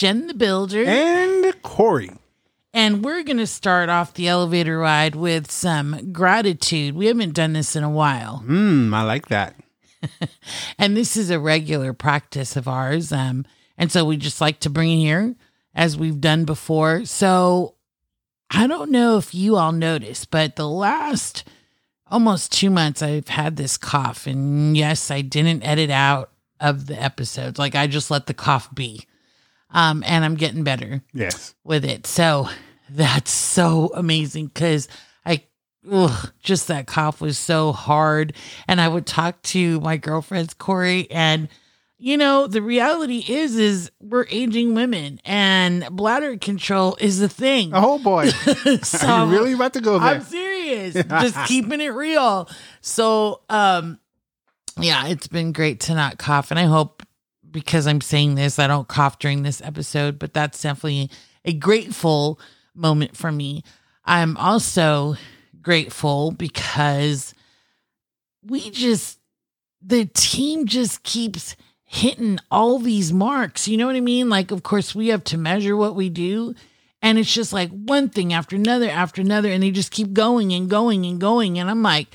Jen the Builder. And Corey. And we're going to start off the elevator ride with some gratitude. We haven't done this in a while. Mmm, I like that. and this is a regular practice of ours. Um, and so we just like to bring it here as we've done before. So I don't know if you all noticed, but the last almost two months I've had this cough. And yes, I didn't edit out of the episodes. Like I just let the cough be. Um, and I'm getting better. Yes. With it. So that's so amazing because I ugh, just that cough was so hard. And I would talk to my girlfriends, Corey, and you know, the reality is is we're aging women and bladder control is the thing. Oh boy. so Are you really about to go there? I'm serious. Just keeping it real. So um yeah, it's been great to not cough and I hope because I'm saying this, I don't cough during this episode, but that's definitely a grateful moment for me. I'm also grateful because we just, the team just keeps hitting all these marks. You know what I mean? Like, of course, we have to measure what we do. And it's just like one thing after another after another. And they just keep going and going and going. And I'm like,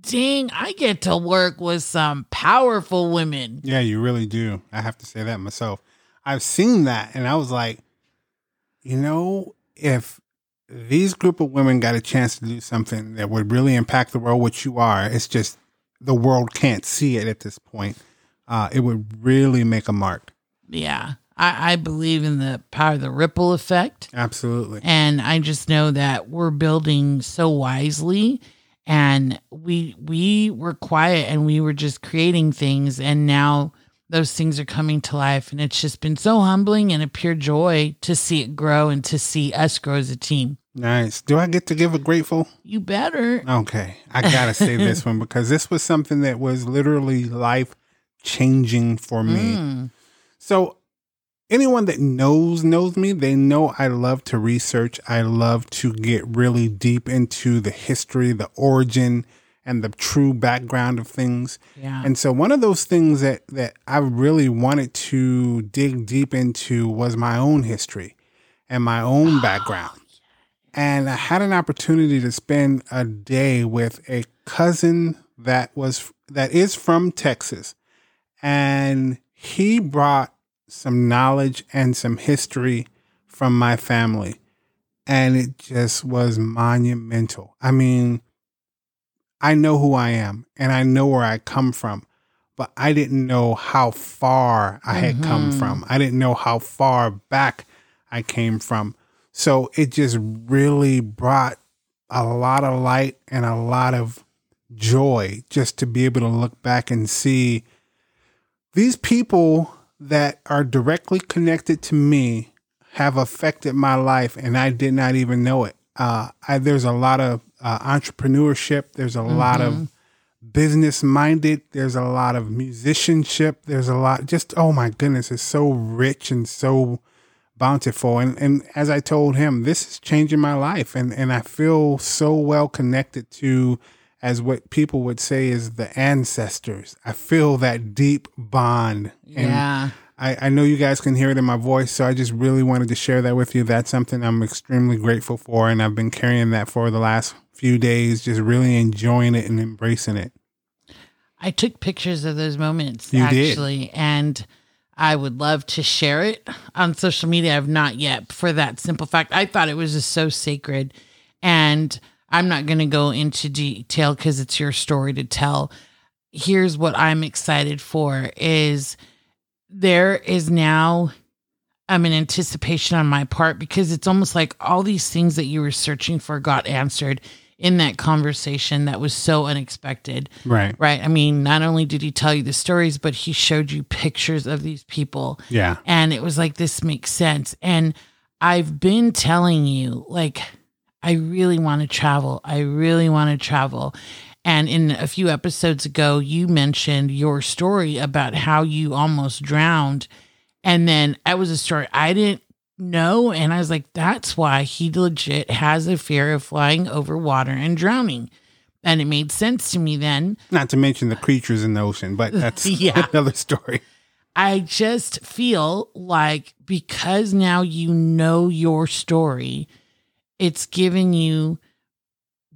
dang, I get to work with some powerful women. Yeah, you really do. I have to say that myself. I've seen that and I was like, you know, if these group of women got a chance to do something that would really impact the world, which you are, it's just the world can't see it at this point. Uh, it would really make a mark. Yeah. I, I believe in the power of the ripple effect. Absolutely. And I just know that we're building so wisely and we we were quiet and we were just creating things. And now those things are coming to life. And it's just been so humbling and a pure joy to see it grow and to see us grow as a team. Nice. Do i get to give a grateful? You better. Okay. I gotta say this one because this was something that was literally life changing for me. Mm. so anyone that knows knows me they know i love to research. I love to get really deep into the history the origin and the true background of things. Yeah. And so one of those things that that i really wanted to dig deep into was my own history and my own oh, background. And i had an opportunity to spend a day with a cousin that was that is from texas. And he brought some knowledge and some history from my family. And it just was monumental. I mean, I know who I am and I know where I come from, but I didn't know how far I had mm-hmm. come from. I didn't know how far back I came from. So it just really brought a lot of light and a lot of joy just to be able to look back and see these people that are directly connected to me have affected my life and I did not even know it. Uh, I, there's a lot of uh, entrepreneurship. There's a mm-hmm. lot of mm-hmm. business minded. There's a lot of musicianship. There's a lot, just, oh my goodness, it's so rich and so bountiful. And, and as I told him, this is changing my life. And, and I feel so well connected to as what people would say is the ancestors. I feel that deep bond. Yeah. I, I know you guys can hear it in my voice, so I just really wanted to share that with you. That's something I'm extremely grateful for, and I've been carrying that for the last few days, just really enjoying it and embracing it. I took pictures of those moments you actually, did. and I would love to share it on social media. I've not yet for that simple fact. I thought it was just so sacred, and I'm not going to go into detail because it's your story to tell. Here's what I'm excited for is there is now um, I'm in anticipation on my part because it's almost like all these things that you were searching for got answered in that conversation that was so unexpected. Right. Right. I mean, not only did he tell you the stories, but he showed you pictures of these people. Yeah. And it was like, this makes sense. And I've been telling you, like, I really want to travel. I really want to travel. And in a few episodes ago, you mentioned your story about how you almost drowned. And then that was a story I didn't know. And I was like, that's why he legit has a fear of flying over water and drowning. And it made sense to me then. Not to mention the creatures in the ocean, but that's yeah. another story. I just feel like because now you know your story, it's given you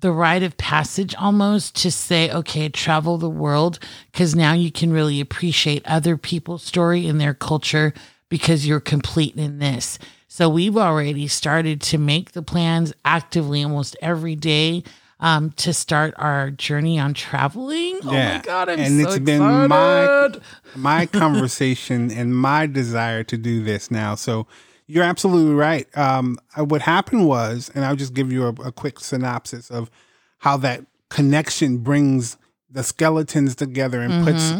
the rite of passage almost to say, okay, travel the world because now you can really appreciate other people's story and their culture because you're complete in this. So we've already started to make the plans actively almost every day um, to start our journey on traveling. Oh my god, I'm and so it's been my my conversation and my desire to do this now. So you're absolutely right. Um, what happened was, and I'll just give you a, a quick synopsis of how that connection brings the skeletons together and puts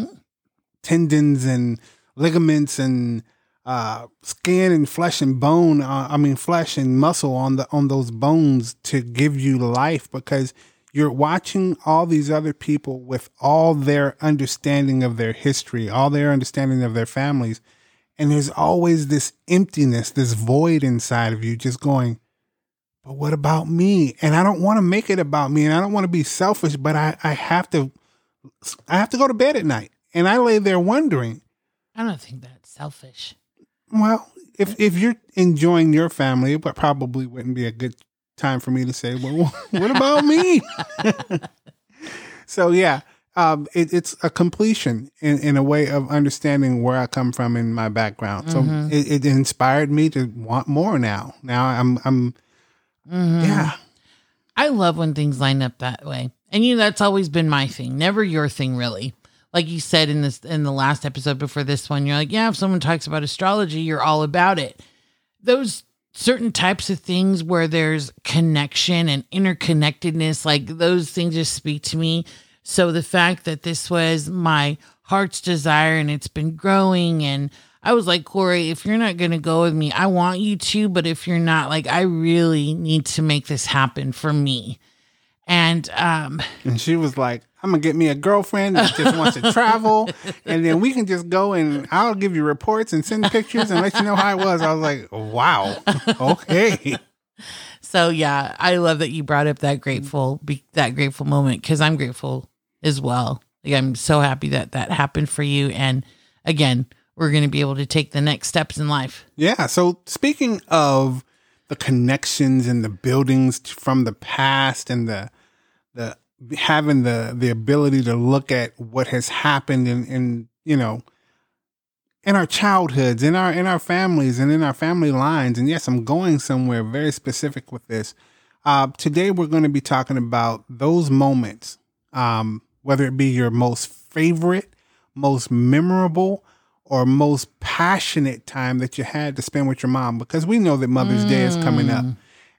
tendons and ligaments and uh, skin and flesh and bone. Uh, I mean, flesh and muscle on the on those bones to give you life because you're watching all these other people with all their understanding of their history, all their understanding of their families, and there's always this emptiness, this void inside of you, just going. But what about me? And I don't want to make it about me, and I don't want to be selfish, but I, I have to, I have to go to bed at night, and I lay there wondering, I don't think that's selfish. well, if if you're enjoying your family, it probably wouldn't be a good time for me to say, "Well, what about me?" so yeah, um, it, it's a completion in, in a way of understanding where I come from in my background. So it, it inspired me to want more now. Now I'm I'm yeah. I love when things line up that way. And you know, that's always been my thing. Never your thing really. Like you said in this in the last episode before this one, you're like, yeah, if someone talks about astrology, you're all about it. Those certain types of things where there's connection and interconnectedness, like those things just speak to me. So the fact that this was my heart's desire and it's been growing and I was like, Corey, if you're not going to go with me, I want you to, but if you're not, like, I really need to make this happen for me. And um, And she was like, I'm gonna get me a girlfriend that just wants to travel, and then we can just go and I'll give you reports and send pictures and let you know how it was. I was like, wow, okay. so yeah, I love that you brought up that grateful, be, that grateful moment because I'm grateful as well. Like, I'm so happy that that happened for you. And again, we're going to be able to take the next steps in life. Yeah. So speaking of the connections and the buildings from the past and the the having the the ability to look at what has happened in in you know in our childhoods in our in our families and in our family lines and yes i'm going somewhere very specific with this uh, today we're going to be talking about those moments um, whether it be your most favorite most memorable or most passionate time that you had to spend with your mom because we know that mother's day is coming up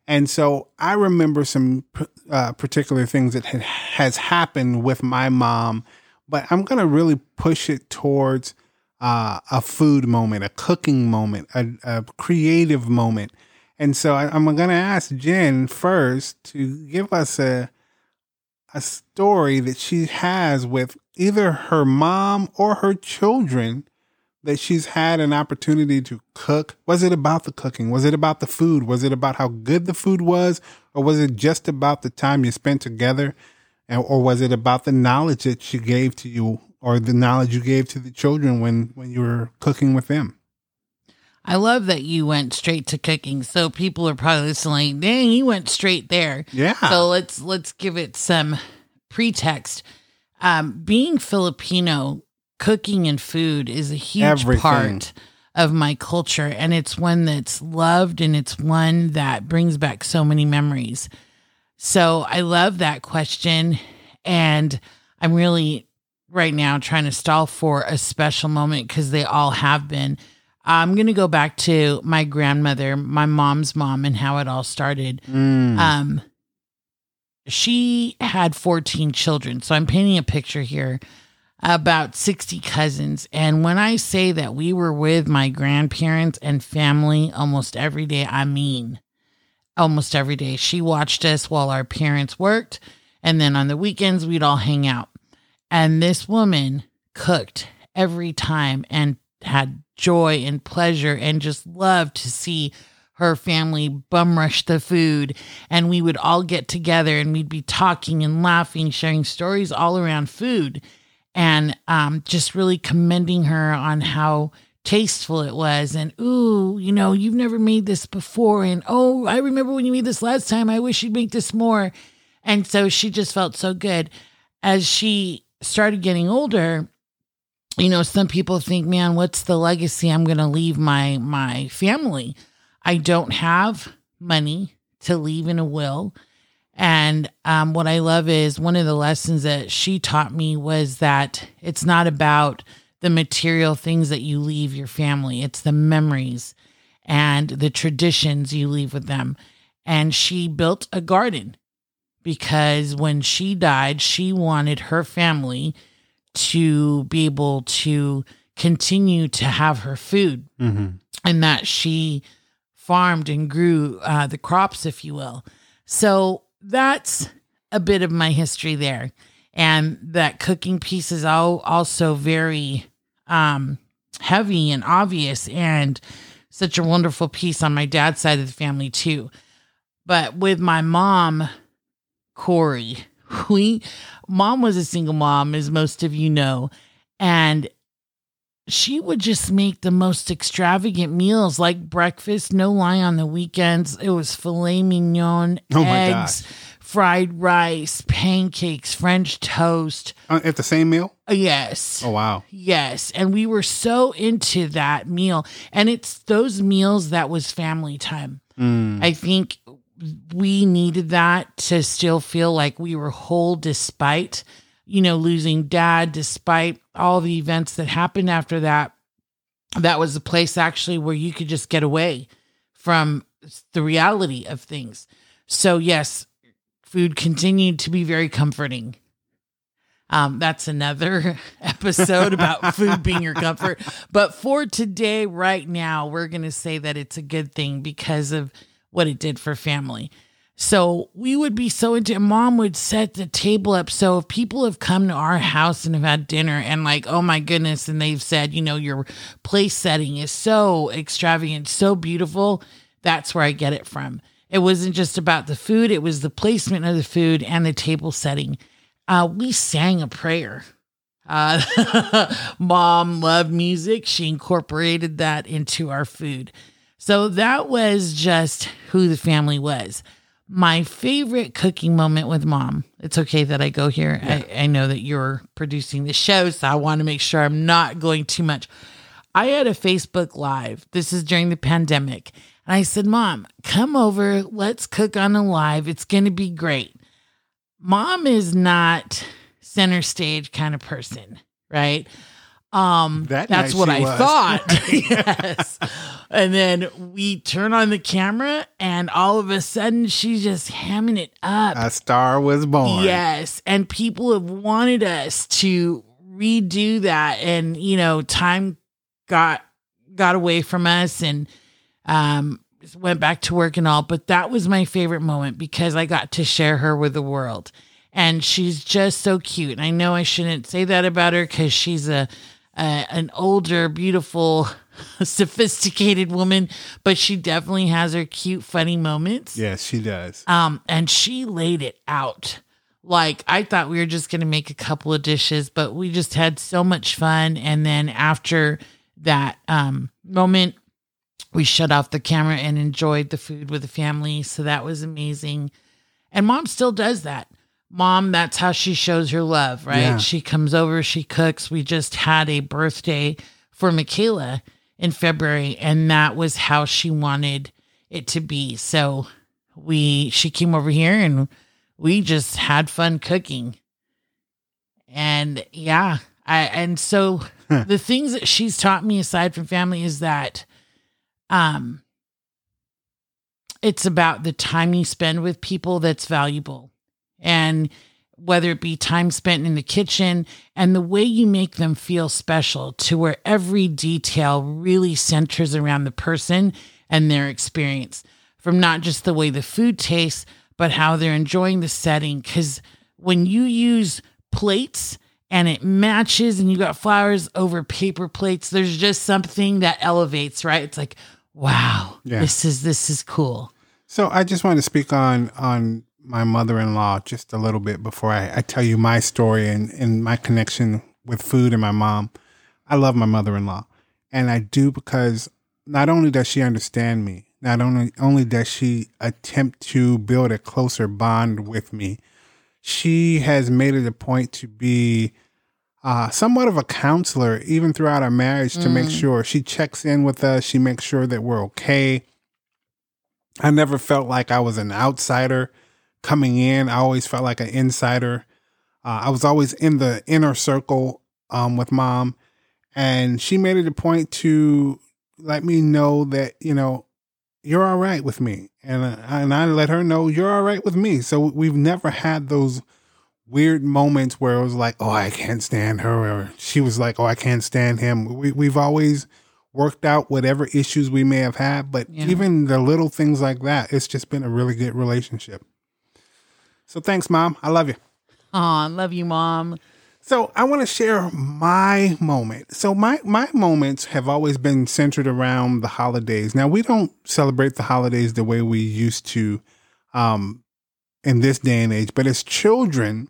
and so I remember some uh, particular things that had, has happened with my mom, but I'm going to really push it towards uh, a food moment, a cooking moment, a, a creative moment. And so I, I'm going to ask Jen first to give us a a story that she has with either her mom or her children that she's had an opportunity to cook? Was it about the cooking? Was it about the food? Was it about how good the food was? Or was it just about the time you spent together? And, or was it about the knowledge that she gave to you or the knowledge you gave to the children when, when you were cooking with them? I love that you went straight to cooking. So people are probably listening, like, dang, you went straight there. Yeah. So let's let's give it some pretext. Um, being Filipino, cooking and food is a huge Everything. part of my culture, and it's one that's loved and it's one that brings back so many memories. So I love that question, and I'm really right now trying to stall for a special moment because they all have been. I'm going to go back to my grandmother, my mom's mom, and how it all started. Mm. Um, she had 14 children. So I'm painting a picture here about 60 cousins. And when I say that we were with my grandparents and family almost every day, I mean almost every day. She watched us while our parents worked. And then on the weekends, we'd all hang out. And this woman cooked every time and had joy and pleasure and just love to see her family bum rush the food. And we would all get together and we'd be talking and laughing, sharing stories all around food. and um, just really commending her on how tasteful it was and ooh you know you've never made this before and oh i remember when you made this last time i wish you'd make this more and so she just felt so good as she started getting older you know some people think man what's the legacy? I'm going to leave my my family. I don't have money to leave in a will. And um, what i love is one of the lessons that she taught me was that it's not about the material things that you leave your family, it's the memories and the traditions you leave with them. And she built a garden because when she died, she wanted her family to be able to continue to have her food mm-hmm. and that she farmed and grew uh, the crops, if you will. So that's a bit of my history there. And that cooking piece is all also very um, heavy and obvious and such a wonderful piece on my dad's side of the family too. But with my mom, Corey, we mom was a single mom, as most of you know, and she would just make the most extravagant meals like breakfast, no lie on the weekends. It was filet mignon, oh eggs, fried rice, pancakes, French toast. Uh, at the same meal? Uh, yes. Oh, wow. Yes. And we were so into that meal. And it's those meals that was family time. Mm. I think we needed that to still feel like we were whole despite, you know, losing dad, despite all the events that happened after that. That was a place actually where you could just get away from the reality of things. So, yes, food continued to be very comforting. Um, that's another episode about food being your comfort. But for today, right now, we're going to say that it's a good thing because of what it did for family. So we would be so into mom would set the table up. So if people have come to our house and have had dinner and like, oh my goodness, and they've said, you know, your place setting is so extravagant, so beautiful, that's where I get it from. It wasn't just about the food, it was the placement of the food and the table setting. Uh, we sang a prayer. Uh, Mom loved music. She incorporated that into our food. So that was just who the family was. My favorite cooking moment with mom. It's okay that I go here. Yeah. I, I know that you're producing the show, so I want to make sure I'm not going too much. I had a Facebook Live. This is during the pandemic. And I said, Mom, come over. Let's cook on the live. It's going to be great. Mom is not center stage kind of person, right? Um, that that's what I was. thought. yes. And then we turn on the camera, and all of a sudden, she's just hamming it up. A star was born. Yes. And people have wanted us to redo that. And, you know, time got got away from us and um, went back to work and all, but that was my favorite moment because I got to share her with the world. And she's just so cute. And I know I shouldn't say that about her because she's a, a an older, beautiful, sophisticated woman, but she definitely has her cute, funny moments. Yes, she does. Um, and she laid it out. Like I thought we were just gonna make a couple of dishes, but we just had so much fun. And then after that um moment we shut off the camera and enjoyed the food with the family. So that was amazing. And mom still does that. Mom, that's how she shows her love, right? Yeah. She comes over, she cooks. We just had a birthday for Michaela in February, and that was how she wanted it to be. So we she came over here and we just had fun cooking. And yeah, I and so the things that she's taught me aside from family is that um it's about the time you spend with people that's valuable and whether it be time spent in the kitchen and the way you make them feel special to where every detail really centers around the person and their experience from not just the way the food tastes but how they're enjoying the setting cuz when you use plates and it matches and you got flowers over paper plates there's just something that elevates right it's like wow, yeah. this is this is cool. So I just want to speak on on my mother in law just a little bit before I, I tell you my story and, and my connection with food and my mom. I love my mother in law. And I do because not only does she understand me, not only only does she attempt to build a closer bond with me, she has made it a point to be uh, somewhat of a counselor even throughout our marriage to make sure she checks in with us. She makes sure that we're okay. I never felt like I was an outsider coming in. I always felt like an insider. Uh, I was always in the inner circle um, with mom, and she made it a point to let me know that you know you're all right with me, and uh, and I let her know you're all right with me. So we've never had those weird moments where it was like, oh, I can't stand her, or she was like, oh, I can't stand him. We we've always worked out whatever issues we may have had, but Yeah. even the little things like that, it's just been a really good relationship. So thanks, mom. I love you. Aw, love you, mom. So I want to share my moment. So my my moments have always been centered around the holidays. Now we don't celebrate the holidays the way we used to um, in this day and age, but as children,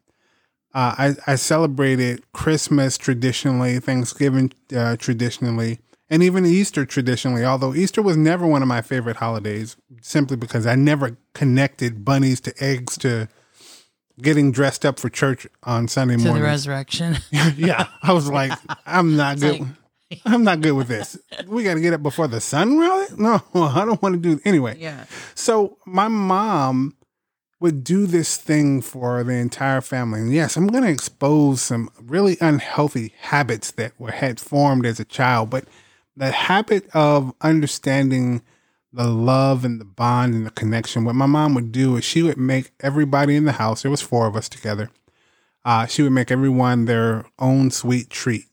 uh, I, I celebrated Christmas traditionally, Thanksgiving uh, traditionally, and even Easter traditionally. Although Easter was never one of my favorite holidays, simply because I never connected bunnies to eggs to getting dressed up for church on Sunday To the morning resurrection. yeah, I was like, I'm not good. like- I'm not good with this. We got to get up before the sun really? No, I don't want to do anyway. yeah. So my mom would do this thing for the entire family. And yes, I'm going to expose some really unhealthy habits that were had formed as a child, but the habit of understanding the love and the bond and the connection. What my mom would do is she would make everybody in the house. There was four of us together. Uh, she would make everyone their own sweet treat.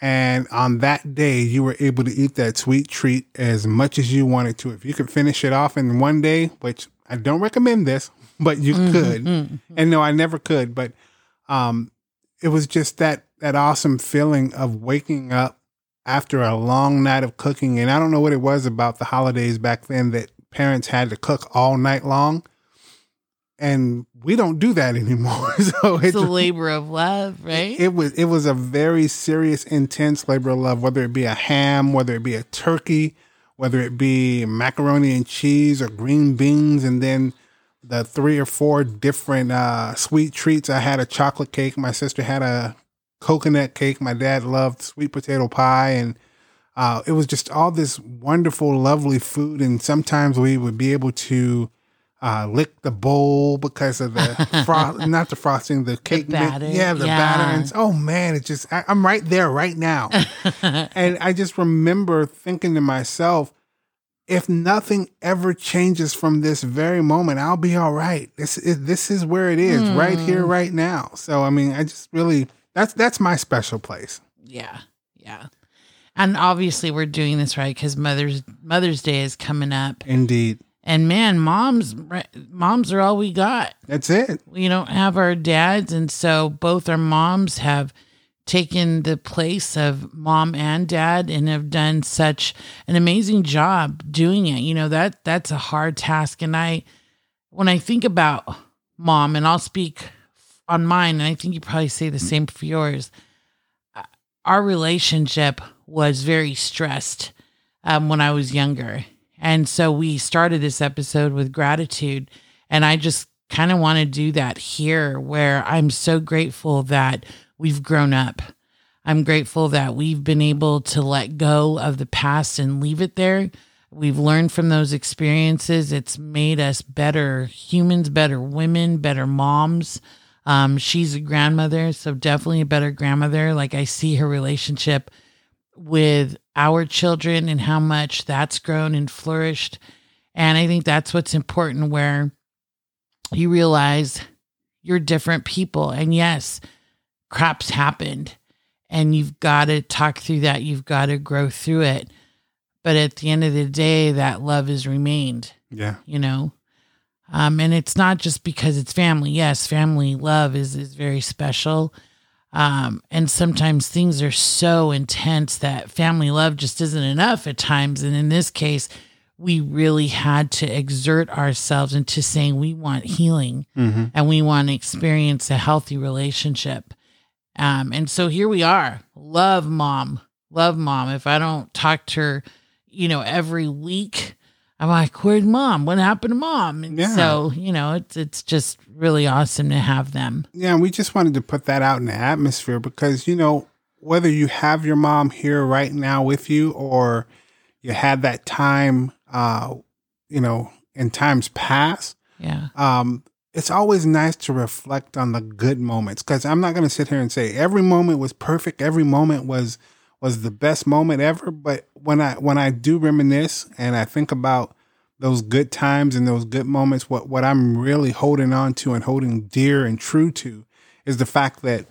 And on that day, you were able to eat that sweet treat as much as you wanted to. If you could finish it off in one day, which I don't recommend this, but you could. And no, I never could. But um, it was just that that awesome feeling of waking up after a long night of cooking. And I don't know what it was about the holidays back then that parents had to cook all night long. And we don't do that anymore. so It's a labor of love, right? it was it was a very serious, intense labor of love. Whether it be a ham, whether it be a turkey, whether it be macaroni and cheese or green beans, and then the three or four different uh, sweet treats. I had a chocolate cake. My sister had a coconut cake. My dad loved sweet potato pie, and uh, it was just all this wonderful, lovely food. And sometimes we would be able to uh, lick the bowl because of the frost, not the frosting, the cake. mix. batter, yeah, the yeah. batter. And oh man, it just I, I'm right there right now, and I just remember thinking to myself, if nothing ever changes from this very moment, I'll be all right. This is this is where it is, right here, right now. So I mean, I just really that's that's my special place. Yeah, yeah. And obviously, we're doing this right because Mother's Mother's Day is coming up, Indeed, and man, moms, moms are all we got. that's it. We don't have our dads, and so both our moms have taken the place of mom and dad and have done such an amazing job doing it. You know that that's a hard task, and I, when I think about mom, and I'll speak on mine, and I think you probably say the same for yours. uh, Our relationship was very stressed um, when I was younger, and so we started this episode with gratitude, and I just kind of want to do that here, where I'm so grateful that we've grown up. I'm grateful that we've been able to let go of the past and leave it there. We've learned from those experiences. It's made us better humans, better women, better moms. Um, she's a grandmother, so definitely a better grandmother. Like I see her relationship with our children and how much that's grown and flourished. And I think that's what's important where you realize you're different people. And yes, crap's happened and you've got to talk through that. You've got to grow through it. But at the end of the day, that love has remained, Yeah, you know? Um, and it's not just because it's family. Yes, family love is, is very special. Um, and sometimes things are so intense that family love just isn't enough at times. And in this case, we really had to exert ourselves into saying we want healing mm-hmm. and we want to experience a healthy relationship. Um, and so here we are. Love mom. Love mom. If I don't talk to her, you know, every week, I'm like, where's mom? What happened to mom? And Yeah. so, you know, it's it's just really awesome to have them. Yeah, we just wanted to put that out in the atmosphere because, you know, whether you have your mom here right now with you or you had that time, uh, you know, in times past, Yeah. um, it's always nice to reflect on the good moments because I'm not going to sit here and say every moment was perfect, every moment was was the best moment ever. But when I when I do reminisce and I think about those good times and those good moments, what what I'm really holding on to and holding dear and true to is the fact that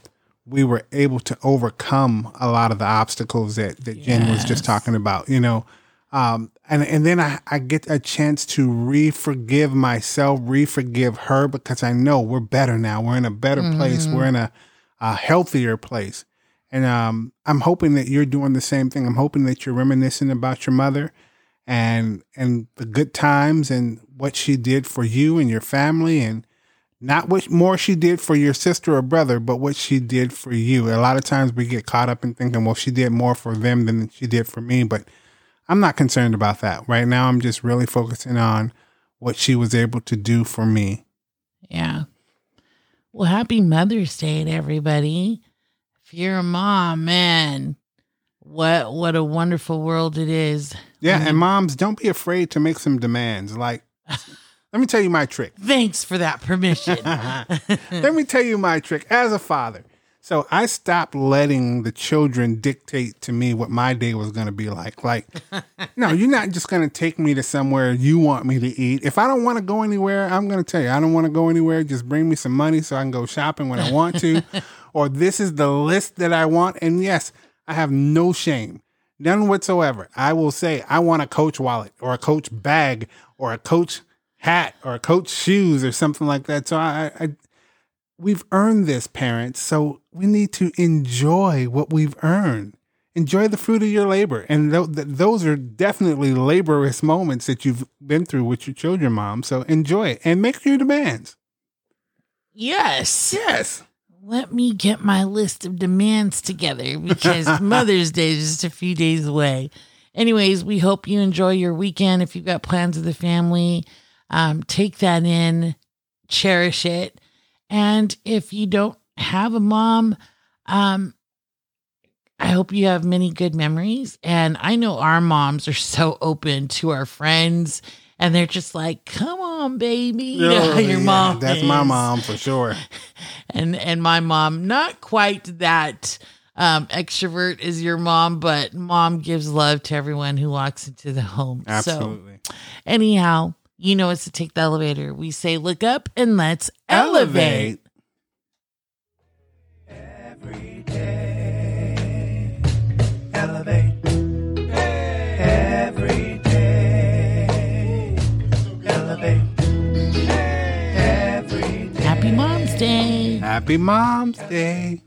we were able to overcome a lot of the obstacles that that Jen was just talking about. You know, um, and and then I, I get a chance to re-forgive myself, re-forgive her because I know we're better now. We're in a better place. We're in a, a healthier place, and um, I'm hoping that you're doing the same thing. I'm hoping that you're reminiscing about your mother, and and the good times and what she did for you and your family, and not what more she did for your sister or brother, but what she did for you. A lot of times we get caught up in thinking, well, she did more for them than she did for me, but I'm not concerned about that. Right now, I'm just really focusing on what she was able to do for me. Yeah. Well, happy Mother's Day to everybody. A mom, man, what what a wonderful world it is. Yeah, and mm. moms, don't be afraid to make some demands. Like, let me tell you my trick. Thanks for that permission. Let me tell you my trick as a father. So I stopped letting the children dictate to me what my day was going to be like. Like, no, you're not just going to take me to somewhere you want me to eat. If I don't want to go anywhere, I'm going to tell you, I don't want to go anywhere. Just bring me some money so I can go shopping when I want to. Or this is the list that I want. And yes, I have no shame, none whatsoever. I will say, I want a coach wallet or a coach bag or a coach hat or a coach shoes or something like that. So I, I we've earned this, parents. So we need to enjoy what we've earned. Enjoy the fruit of your labor. And th- th- those are definitely laborious moments that you've been through with your children, mom. So enjoy it and make your demands. yes. Yes. Let me get my list of demands together because Mother's Day is just a few days away. Anyways, we hope you enjoy your weekend. If you've got plans with the family, um, take that in, cherish it. And if you don't have a mom, um, I hope you have many good memories. And I know our moms are so open to our friends, and they're just like, "Come on, baby, you know how your yeah, mom." That's my mom for sure. and and my mom not quite that um extrovert as your mom but mom gives love to everyone who walks into the home so Absolutely. anyhow you know it's to take the elevator we say look up and let's elevate, Every Happy Mom's Day.